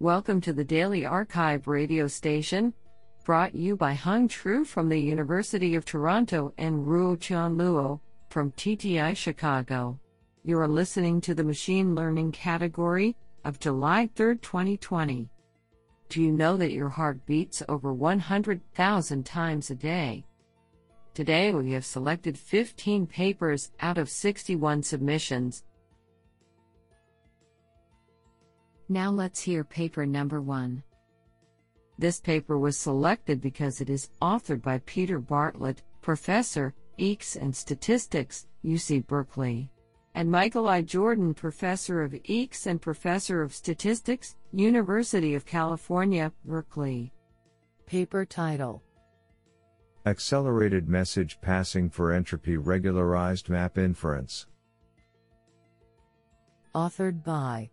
Welcome to the Daily Archive radio station, brought you by Hung Tru from the University of Toronto and Ruo Chan Luo from TTI Chicago. You are listening to the Machine Learning category of July 3, 2020. Do you know that your heart beats over 100,000 times a day? Today we have selected 15 papers out of 61 submissions. Now let's hear paper number one. This paper was selected because it is authored by Peter Bartlett, Professor, EECS and Statistics, UC Berkeley, and Michael I. Jordan, Professor of EECS and Professor of Statistics, University of California, Berkeley. Paper title Accelerated Message Passing for Entropy Regularized Map Inference. Authored by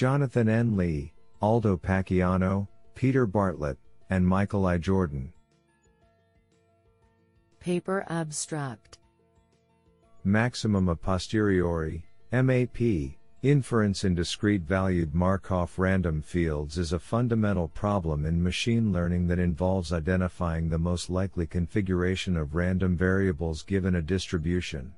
Jonathan N. Lee, Aldo Pacchiano, Peter Bartlett, and Michael I. Jordan. Paper Abstract Maximum a posteriori, MAP, inference in discrete valued Markov random fields is a fundamental problem in machine learning that involves identifying the most likely configuration of random variables given a distribution.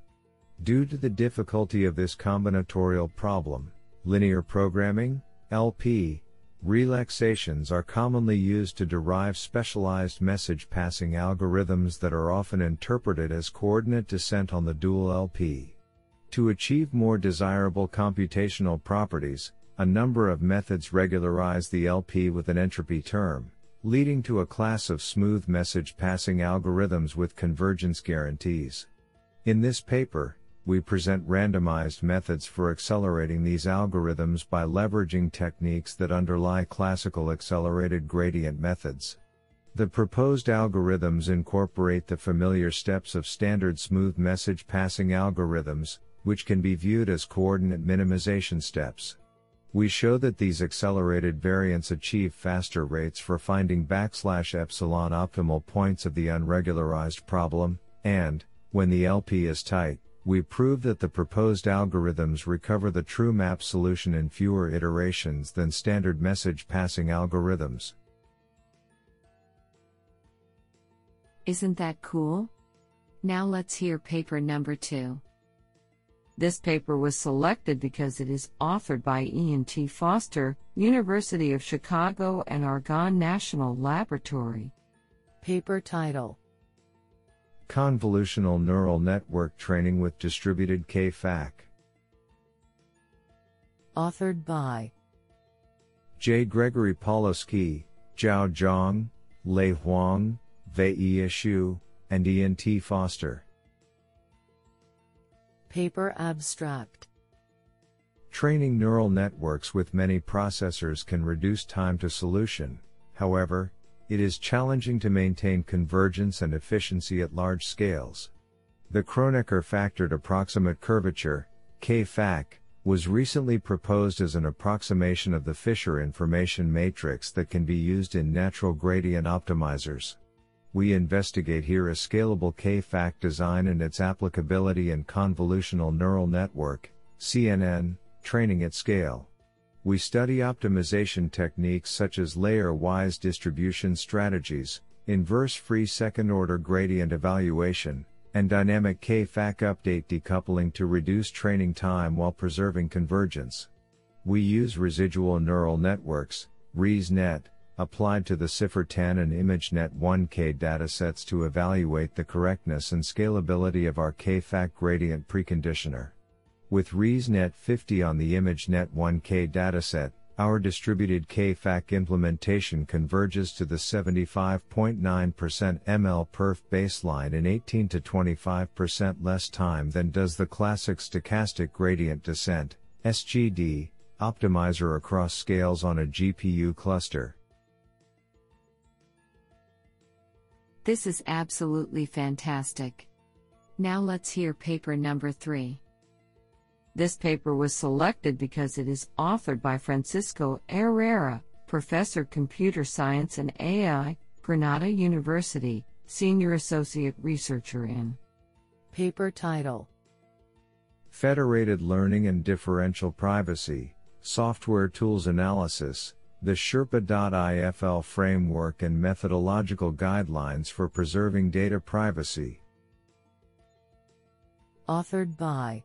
Due to the difficulty of this combinatorial problem, Linear programming, LP, relaxations are commonly used to derive specialized message passing algorithms that are often interpreted as coordinate descent on the dual LP. To achieve more desirable computational properties, a number of methods regularize the LP with an entropy term, leading to a class of smooth message passing algorithms with convergence guarantees. In this paper, we present randomized methods for accelerating these algorithms by leveraging techniques that underlie classical accelerated gradient methods. The proposed algorithms incorporate the familiar steps of standard smooth message passing algorithms, which can be viewed as coordinate minimization steps. We show that these accelerated variants achieve faster rates for finding backslash epsilon optimal points of the unregularized problem, and, when the LP is tight, we prove that the proposed algorithms recover the true map solution in fewer iterations than standard message passing algorithms. Isn't that cool? Now let's hear paper number two. This paper was selected because it is authored by Ian T. Foster, University of Chicago and Argonne National Laboratory. Paper title Convolutional Neural Network Training with Distributed K-FAC. Authored by J. Gregory Pauloski, Zhao Zhang, Lei Huang, Wei Shu, and Ian T. Foster. Paper Abstract Training neural networks with many processors can reduce time to solution, however, it is challenging to maintain convergence and efficiency at large scales. The Kronecker factored approximate curvature, K-FAC, was recently proposed as an approximation of the Fisher information matrix that can be used in natural gradient optimizers. We investigate here a scalable K-FAC design and its applicability in convolutional neural network, CNN, training at scale. We study optimization techniques such as layer-wise distribution strategies, inverse-free second-order gradient evaluation, and dynamic K-FAC update decoupling to reduce training time while preserving convergence. We use residual neural networks, ResNet, applied to the CIFAR-10 and ImageNet 1K datasets to evaluate the correctness and scalability of our K-FAC gradient preconditioner. With ResNet 50 on the ImageNet 1K dataset, our distributed K-FAC implementation converges to the 75.9% MLPerf baseline in 18 to 25% less time than does the classic stochastic gradient descent SGD optimizer across scales on a GPU cluster. This is absolutely fantastic. Now let's hear paper number 3. This paper was selected because it is authored by Francisco Herrera, Professor Computer Science and AI, Granada University, Senior Associate Researcher in Paper title Federated Learning and Differential Privacy Software Tools Analysis, the Sherpa.ifl Framework and Methodological Guidelines for Preserving Data Privacy. Authored by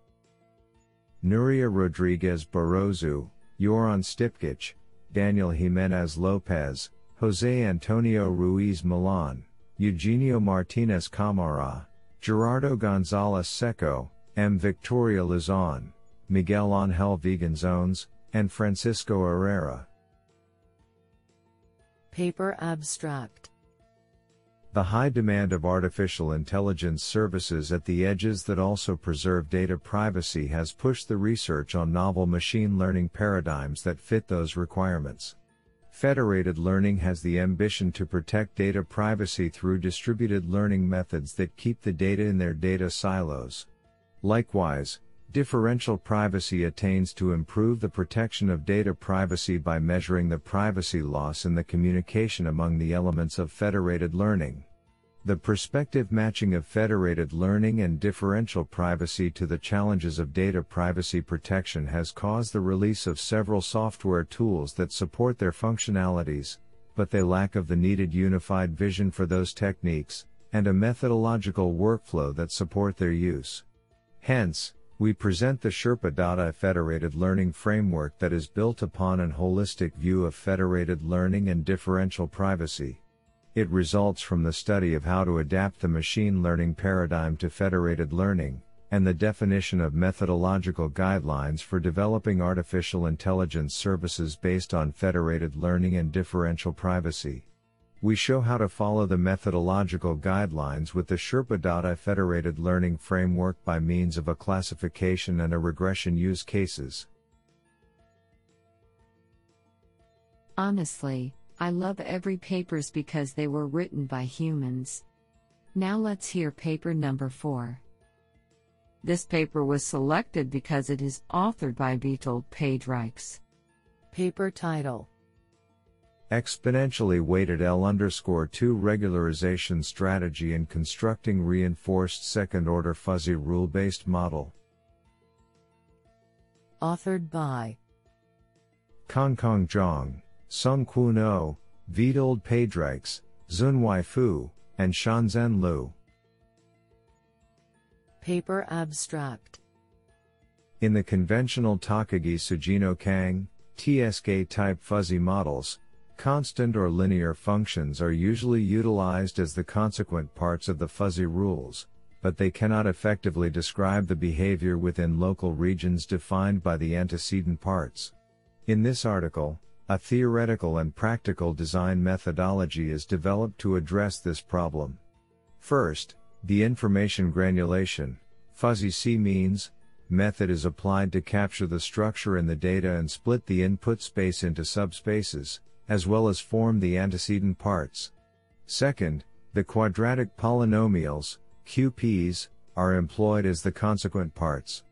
Nuria Rodriguez Barroso, Goran Stipcich, Daniel Jimenez Lopez, Jose Antonio Ruiz Milan, Eugenio Martinez Camara, Gerardo Gonzalez Seco, M. Victoria Luzon, Miguel Angel Veganzones, and Francisco Herrera. Paper Abstract The high demand of artificial intelligence services at the edges that also preserve data privacy has pushed the research on novel machine learning paradigms that fit those requirements. Federated learning has the ambition to protect data privacy through distributed learning methods that keep the data in their data silos. Likewise, Differential privacy attains to improve the protection of data privacy by measuring the privacy loss in the communication among the elements of federated learning. The prospective matching of federated learning and differential privacy to the challenges of data privacy protection has caused the release of several software tools that support their functionalities, but they lack of the needed unified vision for those techniques, and a methodological workflow that support their use. Hence, we present the Sherpa Data Federated Learning Framework that is built upon an holistic view of federated learning and differential privacy. It results from the study of how to adapt the machine learning paradigm to federated learning, and the definition of methodological guidelines for developing artificial intelligence services based on federated learning and differential privacy. We show how to follow the methodological guidelines with the Sherpa Data Federated Learning Framework by means of a classification and a regression use cases. Honestly, I love every papers because they were written by humans. Now let's hear paper number 4. This paper was selected because it is authored by Witold Pedrycz. Paper title Exponentially weighted L underscore 2 regularization strategy in constructing reinforced second order fuzzy rule based model. Authored by Congcong Zhang, Sung Kwon Oh, Witold Pedrycz, Zunwei Fu, and Shanzhen Liu. Paper Abstract In the conventional Takagi Sugeno Kang, TSK type fuzzy models, Constant or linear functions are usually utilized as the consequent parts of the fuzzy rules, but they cannot effectively describe the behavior within local regions defined by the antecedent parts. In this article, a theoretical and practical design methodology is developed to address this problem. First, the information granulation, fuzzy C-means, method is applied to capture the structure in the data and split the input space into subspaces, as well as form the antecedent parts. Second, the quadratic polynomials, QPs, are employed as the consequent parts.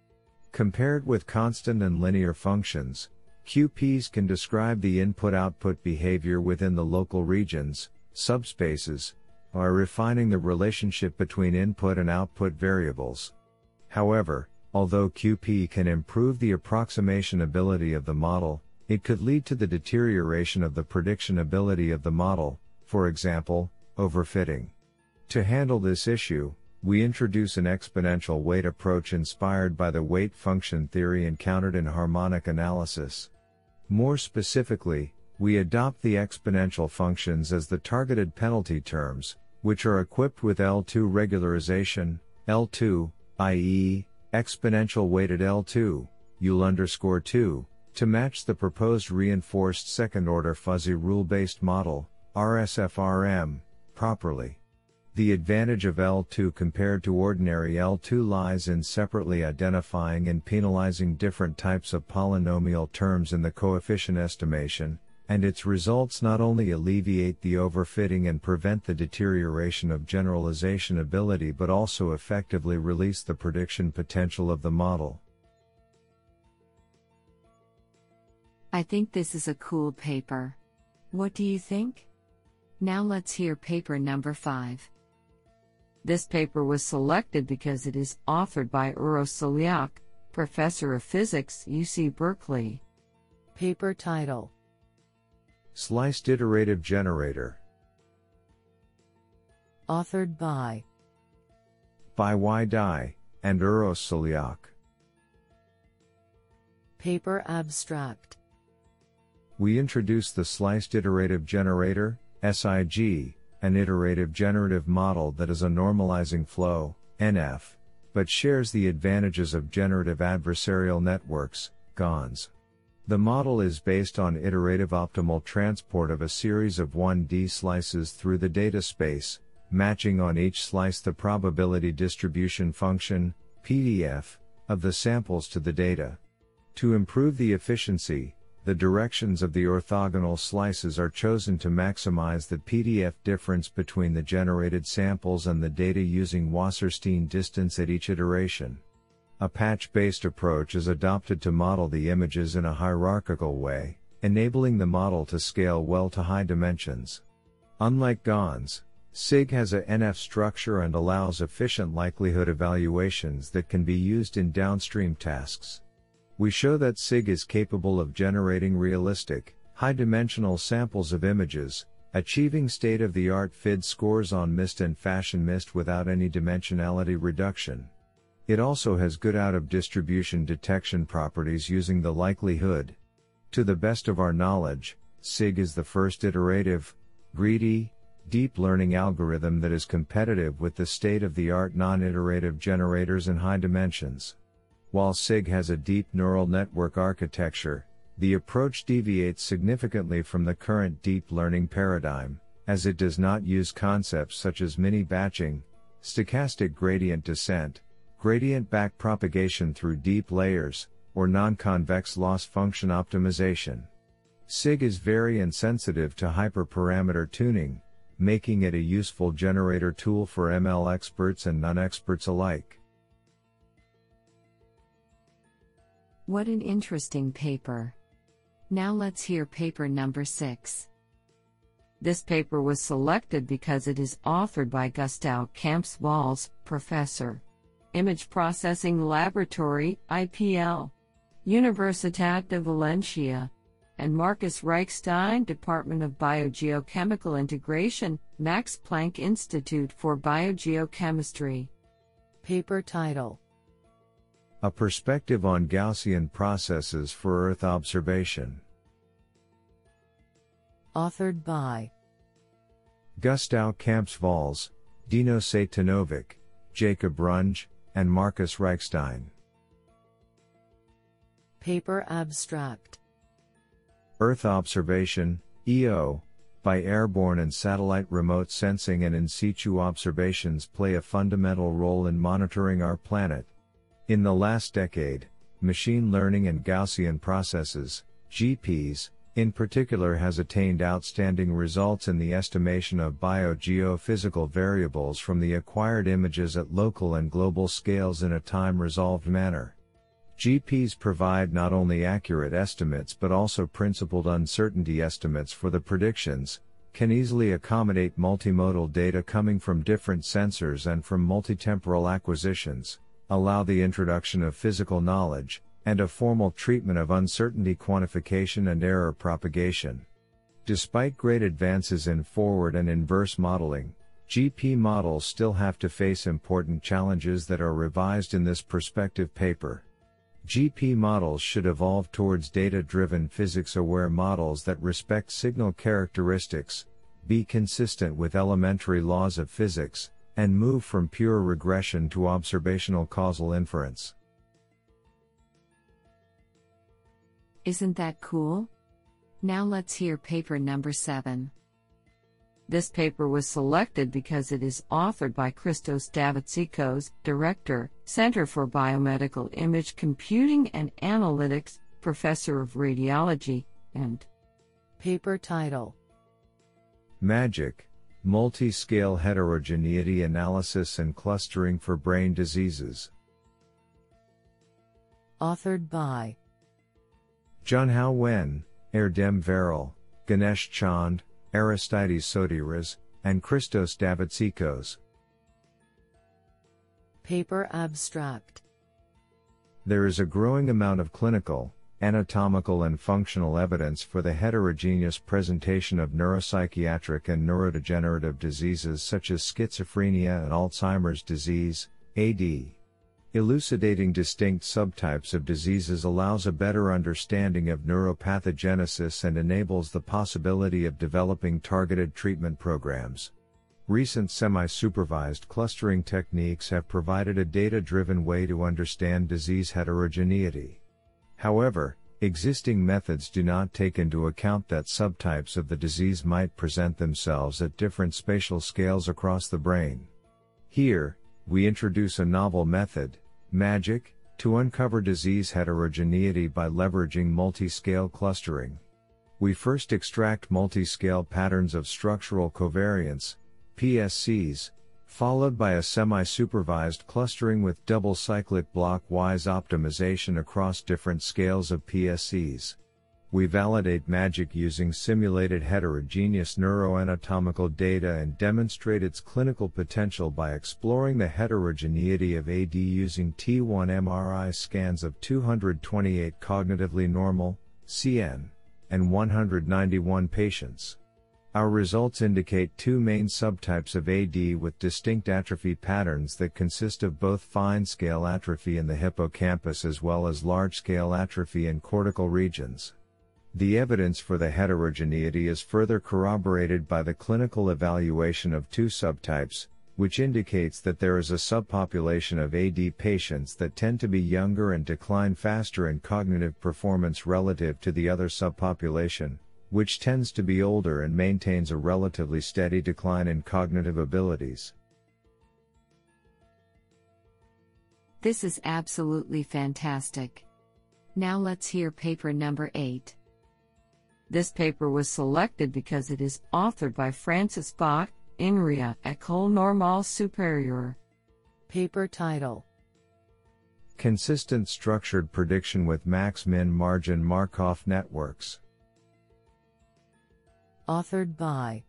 Compared with constant and linear functions, QPs can describe the input-output behavior within the local regions, subspaces, by refining the relationship between input and output variables. However, although QP can improve the approximation ability of the model, it could lead to the deterioration of the prediction ability of the model, for example, overfitting. To handle this issue, we introduce an exponential weight approach inspired by the weight function theory encountered in harmonic analysis. More specifically, we adopt the exponential functions as the targeted penalty terms, which are equipped with L2 regularization, L2, i.e., exponential weighted L2, UL underscore 2, to match the proposed reinforced second order fuzzy rule based model, RSFRM, properly. The advantage of L2 compared to ordinary L2 lies in separately identifying and penalizing different types of polynomial terms in the coefficient estimation, and its results not only alleviate the overfitting and prevent the deterioration of generalization ability but also effectively release the prediction potential of the model. I think this is a cool paper. What do you think? Now let's hear paper number 5. This paper was selected because it is authored by Uros Seljak, professor of physics, UC Berkeley. Paper title Sliced Iterative Generator. Authored by By Y. Dai and Uros Seljak. Paper Abstract We introduce the Sliced Iterative Generator, SIG, an iterative generative model that is a normalizing flow, NF, but shares the advantages of generative adversarial networks, GANs. The model is based on iterative optimal transport of a series of 1D slices through the data space, matching on each slice the probability distribution function, PDF, of the samples to the data. To improve the efficiency, the directions of the orthogonal slices are chosen to maximize the PDF difference between the generated samples and the data using Wasserstein distance at each iteration. A patch-based approach is adopted to model the images in a hierarchical way, enabling the model to scale well to high dimensions. Unlike GANs, SIG has a NF structure and allows efficient likelihood evaluations that can be used in downstream tasks. We show that SIG is capable of generating realistic, high-dimensional samples of images, achieving state-of-the-art FID scores on MNIST and fashion MNIST without any dimensionality reduction. It also has good out-of-distribution detection properties using the likelihood. To the best of our knowledge, SIG is the first iterative, greedy, deep learning algorithm that is competitive with the state of the art non iterative generators in high dimensions. While SIG has a deep neural network architecture, the approach deviates significantly from the current deep learning paradigm, as it does not use concepts such as mini batching, stochastic gradient descent, gradient backpropagation through deep layers, or non convex loss function optimization. SIG is very insensitive to hyperparameter tuning, making it a useful generator tool for ML experts and non-experts alike. What an interesting paper. Now let's hear paper number 6. This paper was selected because it is authored by Gustau Camps-Valls, Professor. Image Processing Laboratory, IPL. Universitat de Valencia and Marcus Reichstein, Department of Biogeochemical Integration, Max Planck Institute for Biogeochemistry. Paper title A Perspective on Gaussian Processes for Earth Observation. Authored by Gustau Camps-Valls, Dino Sejdinovic, Jacob Runge, and Marcus Reichstein. Paper Abstract Earth Observation, EO, by airborne and satellite remote sensing and in situ observations play a fundamental role in monitoring our planet. In the last decade, machine learning and Gaussian processes, GPs, in particular has attained outstanding results in the estimation of biogeophysical variables from the acquired images at local and global scales in a time-resolved manner. GPs provide not only accurate estimates but also principled uncertainty estimates for the predictions, can easily accommodate multimodal data coming from different sensors and from multitemporal acquisitions, allow the introduction of physical knowledge, and a formal treatment of uncertainty quantification and error propagation. Despite great advances in forward and inverse modeling, GP models still have to face important challenges that are revised in this perspective paper. GP models should evolve towards data-driven physics-aware models that respect signal characteristics, be consistent with elementary laws of physics, and move from pure regression to observational causal inference. Isn't that cool? Now let's hear paper number 7. This paper was selected because it is authored by Christos Davatzikos, Director, Center for Biomedical Image Computing and Analytics, Professor of Radiology, and Paper title Magic Multi Scale Heterogeneity Analysis and Clustering for Brain Diseases. Authored by Junhao Wen, Erdem Varol, Ganesh Chand, Aristeidis Sotiras, and Christos Davatzikos. Paper Abstract There is a growing amount of clinical, anatomical and functional evidence for the heterogeneous presentation of neuropsychiatric and neurodegenerative diseases such as schizophrenia and Alzheimer's disease, AD. Elucidating distinct subtypes of diseases allows a better understanding of neuropathogenesis and enables the possibility of developing targeted treatment programs. Recent semi supervised clustering techniques have provided a data driven way to understand disease heterogeneity. However, existing methods do not take into account that subtypes of the disease might present themselves at different spatial scales across the brain. Here, we introduce a novel method, MAGIC, to uncover disease heterogeneity by leveraging multi-scale clustering. We first extract multi-scale patterns of structural covariance, PSCs, followed by a semi-supervised clustering with double-cyclic block-wise optimization across different scales of PSCs we validate MAGIC using simulated heterogeneous neuroanatomical data and demonstrate its clinical potential by exploring the heterogeneity of AD using T1 MRI scans of 228 cognitively normal, CN, and 191 patients. Our results indicate two main subtypes of AD with distinct atrophy patterns that consist of both fine scale atrophy in the hippocampus as well as large scale atrophy in cortical regions. The evidence for the heterogeneity is further corroborated by the clinical evaluation of two subtypes, which indicates that there is a subpopulation of AD patients that tend to be younger and decline faster in cognitive performance relative to the other subpopulation, which tends to be older and maintains a relatively steady decline in cognitive abilities. This is absolutely fantastic. Now let's hear paper number 8. This paper was selected because it is authored by Francis Bach, INRIA, École Normale Supérieure. Paper title Consistent Structured Prediction with Max Min Margin Markov Networks. Authored by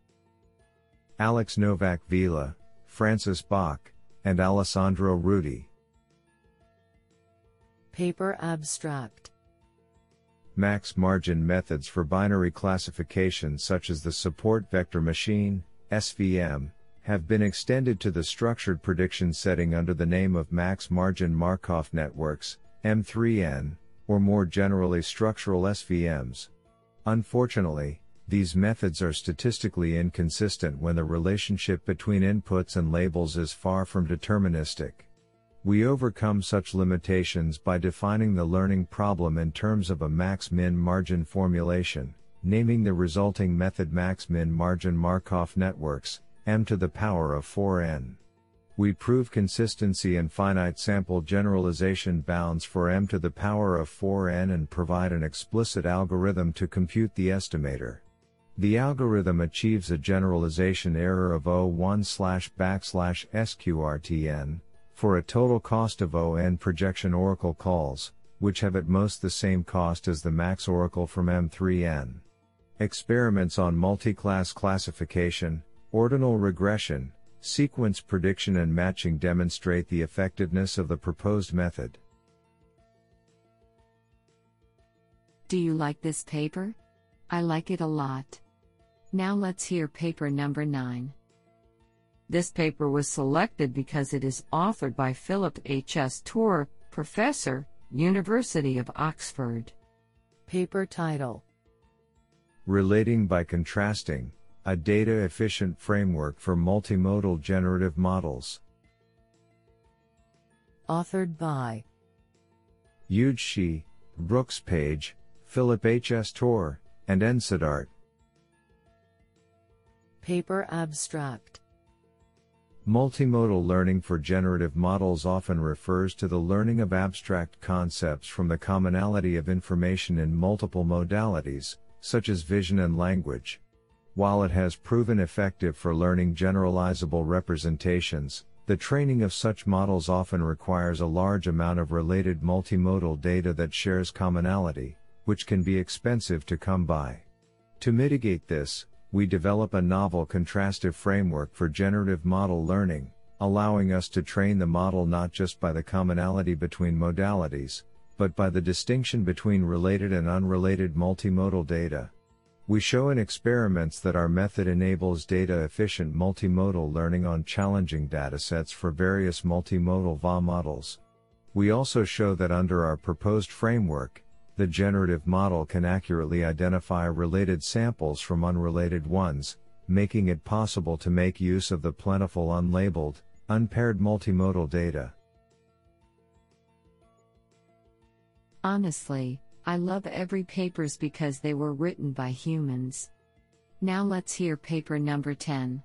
Alex Nowak Vila, Francis Bach, and Alessandro Rudi. Paper Abstract max margin methods for binary classification such as the support vector machine, SVM, have been extended to the structured prediction setting under the name of max margin Markov networks, M3N, or more generally structural SVMs. Unfortunately, these methods are statistically inconsistent when the relationship between inputs and labels is far from deterministic. We overcome such limitations by defining the learning problem in terms of a max-min margin formulation, naming the resulting method max-min margin Markov networks, m to the power of 4n. We prove consistency and finite sample generalization bounds for m to the power of 4n and provide an explicit algorithm to compute the estimator. The algorithm achieves a generalization error of O1 slash backslash sqrtn, for a total cost of ON projection oracle calls, which have at most the same cost as the max oracle from M3N. Experiments on multi-class classification, ordinal regression, sequence prediction and matching demonstrate the effectiveness of the proposed method. Do you like this paper? I like it a lot. Now let's hear paper number 9. This paper was selected because it is authored by Philip H. S. Torr, Professor, University of Oxford. Paper title Relating by Contrasting A Data Efficient Framework for Multimodal Generative Models. Authored by Yuge Shi, Brooks Paige, Philip H. S. Torr, and N. Siddharth. Paper Abstract Multimodal learning for generative models often refers to the learning of abstract concepts from the commonality of information in multiple modalities, such as vision and language. While it has proven effective for learning generalizable representations, the training of such models often requires a large amount of related multimodal data that shares commonality, which can be expensive to come by. To mitigate this, we develop a novel contrastive framework for generative model learning, allowing us to train the model not just by the commonality between modalities, but by the distinction between related and unrelated multimodal data. We show in experiments that our method enables data efficient multimodal learning on challenging datasets for various multimodal VA models. We also show that under our proposed framework, the generative model can accurately identify related samples from unrelated ones, making it possible to make use of the plentiful unlabeled, unpaired multimodal data. Honestly, I love every papers because they were written by humans. Now let's hear paper number 10.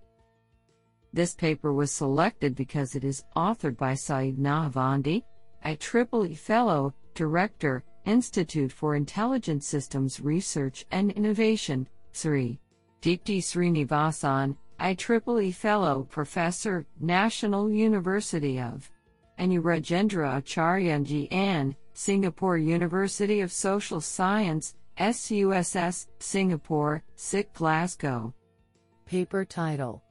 This paper was selected because it is authored by Saeed Nahavandi, a IEEE Fellow, Director, Institute for Intelligent Systems Research and Innovation, SRI. Deepti Srinivasan, IEEE Fellow, Professor, National University of and Rajendra Acharya An, Singapore University of Social Science, SUSS, Singapore, SIC Glasgow. Paper title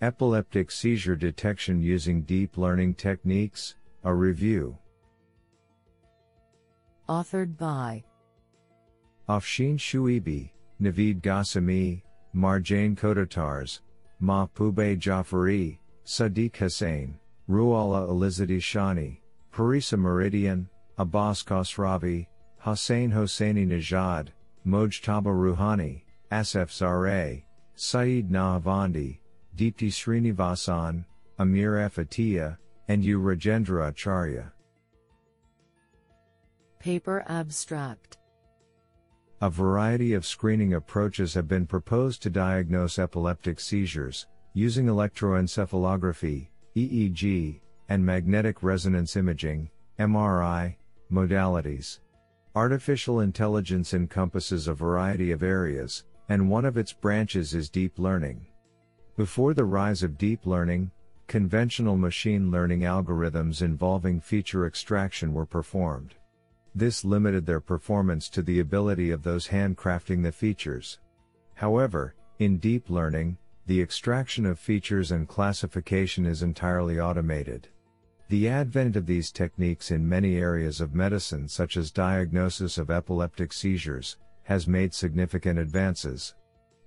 Epileptic Seizure Detection Using Deep Learning Techniques, a Review. Authored by Afshin Shoeibi, Naveed Ghassemi, Marjane Khodatars, Mahpube Jafari, Sadiq Hussain, Ruhollah Elizadi Shani, Parisa Moridian, Abbas Khosravi, Hossein Hosseini Nejad, Mojtaba Ruhani, Asef Zareh, Saeed Nahavandi, Deepti Srinivasan, Amir F. Atiya, and U. Rajendra Acharya. Paper Abstract A variety of screening approaches have been proposed to diagnose epileptic seizures, using electroencephalography, EEG, and magnetic resonance imaging, MRI, modalities. Artificial intelligence encompasses a variety of areas, and one of its branches is deep learning. Before the rise of deep learning, conventional machine learning algorithms involving feature extraction were performed. This limited their performance to the ability of those handcrafting the features. However, in deep learning, the extraction of features and classification is entirely automated. The advent of these techniques in many areas of medicine, such as diagnosis of epileptic seizures, has made significant advances.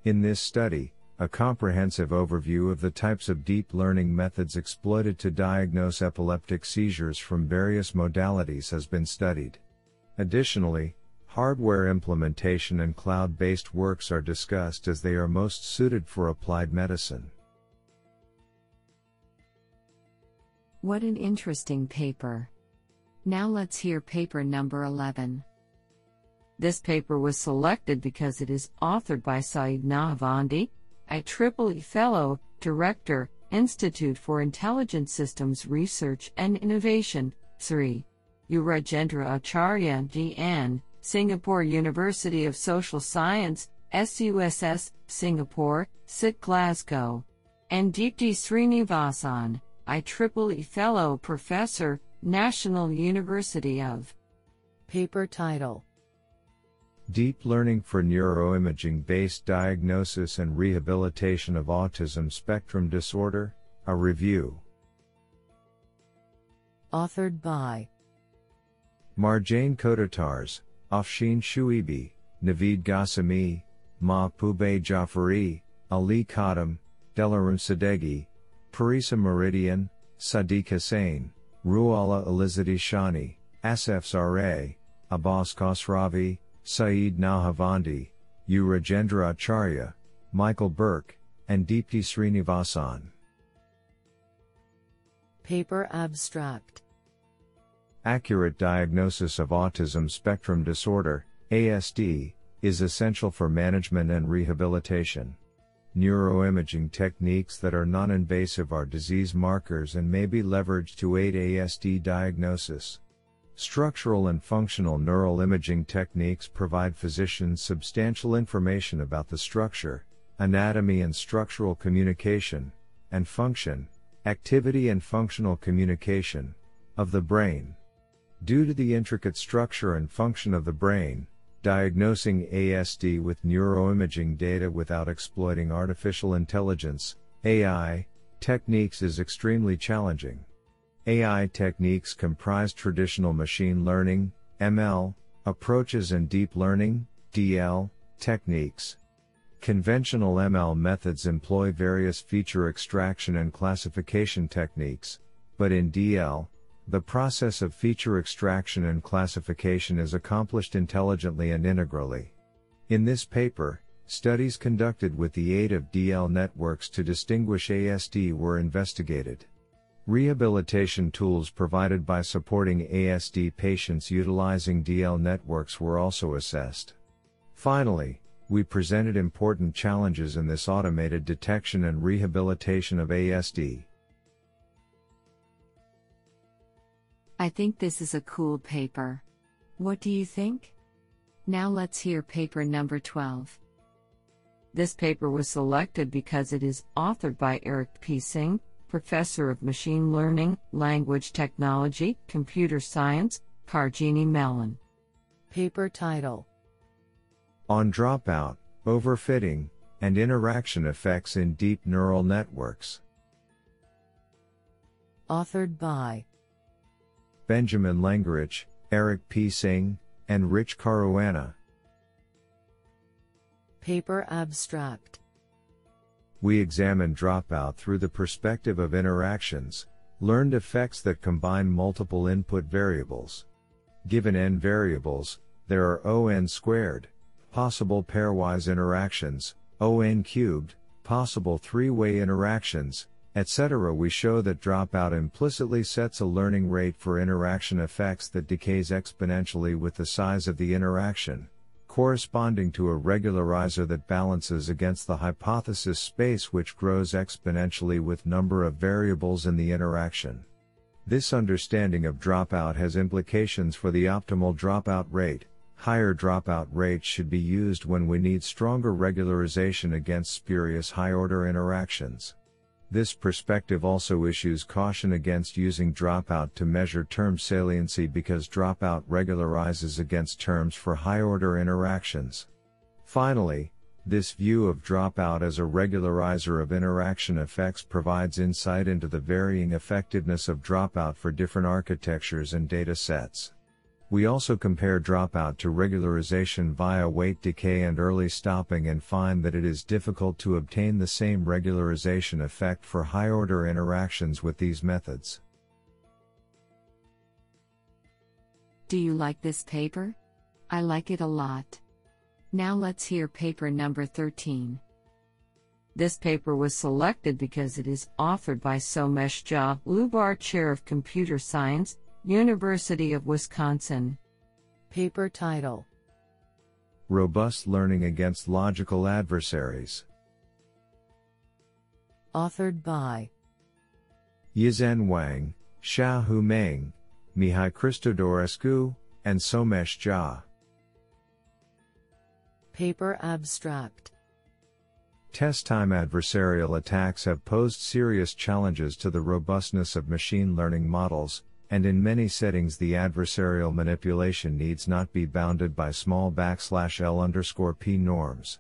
In this study, a comprehensive overview of the types of deep learning methods exploited to diagnose epileptic seizures from various modalities has been studied. Additionally, hardware implementation and cloud based works are discussed as they are most suited for applied medicine. What an interesting paper! Now let's hear paper number 11. This paper was selected because it is authored by Saeed Nahavandi, a IEEE Fellow, Director, Institute for Intelligent Systems Research and Innovation, 3. Urajendra Acharya, DN, Singapore University of Social Science, SUSS, Singapore, SIT Glasgow. And Deepti Srinivasan, IEEE Fellow Professor, National University of. Paper title Deep Learning for Neuroimaging Based Diagnosis and Rehabilitation of Autism Spectrum Disorder, a review. Authored by Marjane Khodatars, Afshin Shoeibi, Naveed Ghassemi, Mahpube Jafari, Ali Khatam, Delaram Sadeghi, Parisa Moridian, Sadiq Hussain, Ruhollah Elizadi Shani, Asef Zareh, Abbas Khosravi, Saeed Nahavandi, U. Rajendra Acharya, Michael Burke, and Deepti Srinivasan. Paper Abstract Accurate diagnosis of autism spectrum disorder, ASD, is essential for management and rehabilitation. Neuroimaging techniques that are non invasive are disease markers and may be leveraged to aid ASD diagnosis. Structural and functional neural imaging techniques provide physicians substantial information about the structure, anatomy and structural communication, and function, activity and functional communication, of the brain. Due to the intricate structure and function of the brain, diagnosing ASD with neuroimaging data without exploiting artificial intelligence, AI, techniques is extremely challenging. AI techniques comprise traditional machine learning, ML, approaches and deep learning, DL, techniques. Conventional ML methods employ various feature extraction and classification techniques, but in DL, the process of feature extraction and classification is accomplished intelligently and integrally. In this paper, studies conducted with the aid of DL networks to distinguish ASD were investigated. Rehabilitation tools provided by supporting ASD patients utilizing DL networks were also assessed. Finally, we presented important challenges in this automated detection and rehabilitation of ASD. I think this is a cool paper. What do you think? Now let's hear paper number 12. This paper was selected because it is authored by Eric P. Xing, Professor of Machine Learning, Language Technology, Computer Science, Carnegie Mellon. Paper title On Dropout, Overfitting, and Interaction Effects in Deep Neural Networks. Authored by Benjamin Lengerich, Eric P. Xing, and Rich Caruana. Paper Abstract We examine dropout through the perspective of interactions, learned effects that combine multiple input variables. Given n variables, there are ON squared, possible pairwise interactions, ON cubed, possible three-way interactions, etc. We show that dropout implicitly sets a learning rate for interaction effects that decays exponentially with the size of the interaction, corresponding to a regularizer that balances against the hypothesis space which grows exponentially with number of variables in the interaction. This understanding of dropout has implications for the optimal dropout rate. Higher dropout rates should be used when we need stronger regularization against spurious high order interactions. This perspective also issues caution against using dropout to measure term saliency because dropout regularizes against terms for high order interactions. Finally, this view of dropout as a regularizer of interaction effects provides insight into the varying effectiveness of dropout for different architectures and data sets. We also compare dropout to regularization via weight decay and early stopping and find that it is difficult to obtain the same regularization effect for high order interactions with these methods. Do you like this paper? I like it a lot. Now let's hear paper number 13. This paper was selected because it is authored by Somesh Jha, Lubar Chair of Computer Science, University of Wisconsin. Paper title Robust Learning Against Logical Adversaries. Authored by Yizhen Wang, Xiaozhu Meng, Mihai Christodorescu, and Somesh Jha. Paper Abstract Test time adversarial attacks have posed serious challenges to the robustness of machine learning models, and in many settings the adversarial manipulation needs not be bounded by small backslash L underscore P norms.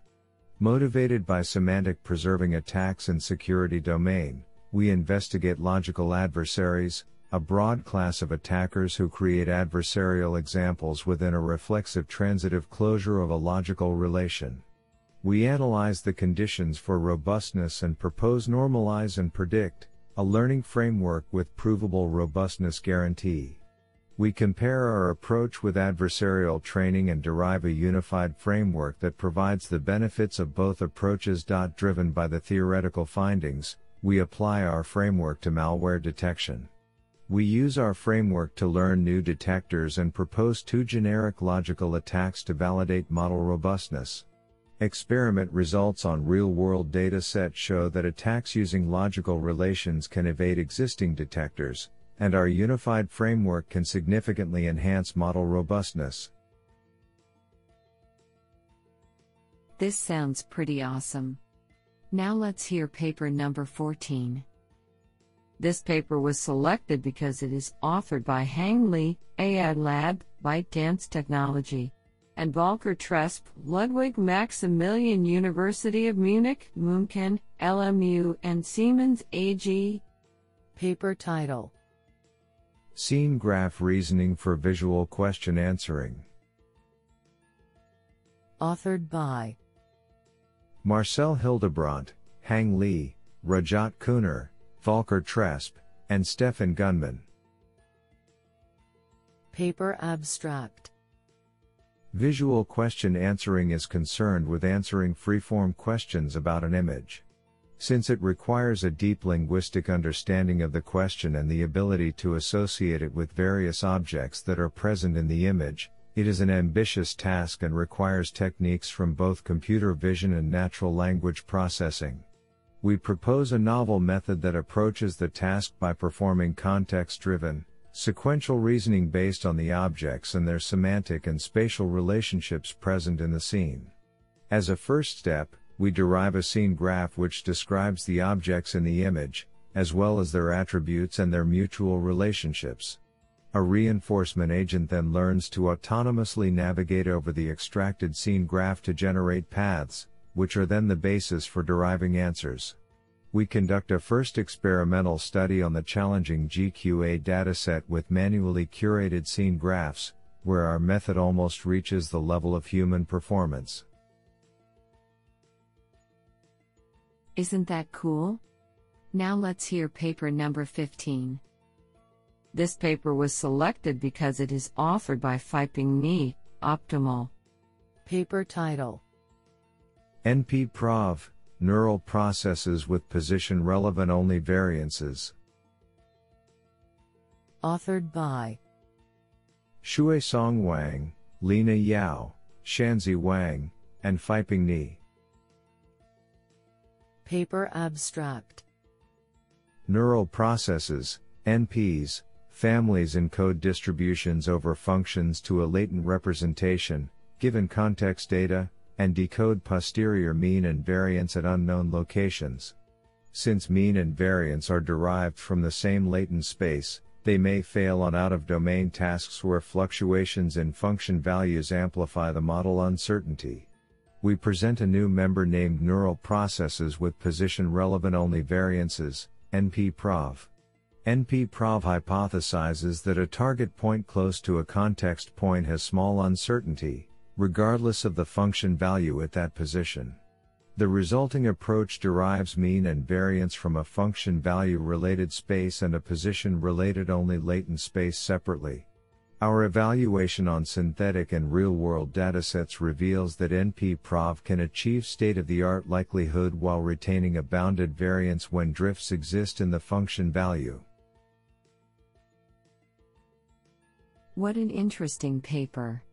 Motivated by semantic preserving attacks in security domain, we investigate logical adversaries, a broad class of attackers who create adversarial examples within a reflexive transitive closure of a logical relation. We analyze the conditions for robustness and propose normalize and predict, a learning framework with provable robustness guarantee. We compare our approach with adversarial training and derive a unified framework that provides the benefits of both approaches. Driven by the theoretical findings, we apply our framework to malware detection. We use our framework to learn new detectors and propose two generic logical attacks to validate model robustness. Experiment results on real-world data sets show that attacks using logical relations can evade existing detectors, and our unified framework can significantly enhance model robustness. This sounds pretty awesome. Now let's hear paper number 14. This paper was selected because it is authored by Hang Li, AI Lab, ByteDance Technology and Volker Tresp, Ludwig Maximilian University of Munich, München, LMU, and Siemens AG. Paper title Scene Graph Reasoning for Visual Question Answering. Authored by Marcel Hildebrandt, Hang Li, Rajat Koner, Volker Tresp, and Stefan Günnemann. Paper Abstract Visual question answering is concerned with answering freeform questions about an image. Since it requires a deep linguistic understanding of the question and the ability to associate it with various objects that are present in the image, it is an ambitious task and requires techniques from both computer vision and natural language processing. We propose a novel method that approaches the task by performing context driven, Sequential reasoning based on the objects and their semantic and spatial relationships present in the scene. As a first step, we derive a scene graph which describes the objects in the image, as well as their attributes and their mutual relationships. A reinforcement agent then learns to autonomously navigate over the extracted scene graph to generate paths, which are then the basis for deriving answers we conduct a first experimental study on the challenging GQA dataset with manually curated scene graphs, where our method almost reaches the level of human performance. Isn't that cool? Now let's hear paper number 15. This paper was selected because it is authored by Feiping Nie, Optimal. Paper title NP-PROV neural processes with position relevant only variances. Authored by Xuesong Wang, Lina Yao, Xianzhi Wang, and Feiping Nie. Paper Abstract Neural processes, NPs, families encode distributions over functions to a latent representation, given context data, and decode posterior mean and variance at unknown locations. Since mean and variance are derived from the same latent space, they may fail on out of domain tasks where fluctuations in function values amplify the model uncertainty. We present a new member named Neural Processes with Position Relevant Only Variances, NP-PROV. NP-PROV hypothesizes that a target point close to a context point has small uncertainty, regardless of the function value at that position. The resulting approach derives mean and variance from a function value related space and a position related only latent space separately. Our evaluation on synthetic and real world datasets reveals that NP-PROV can achieve state of the art likelihood while retaining a bounded variance when drifts exist in the function value. What an interesting paper.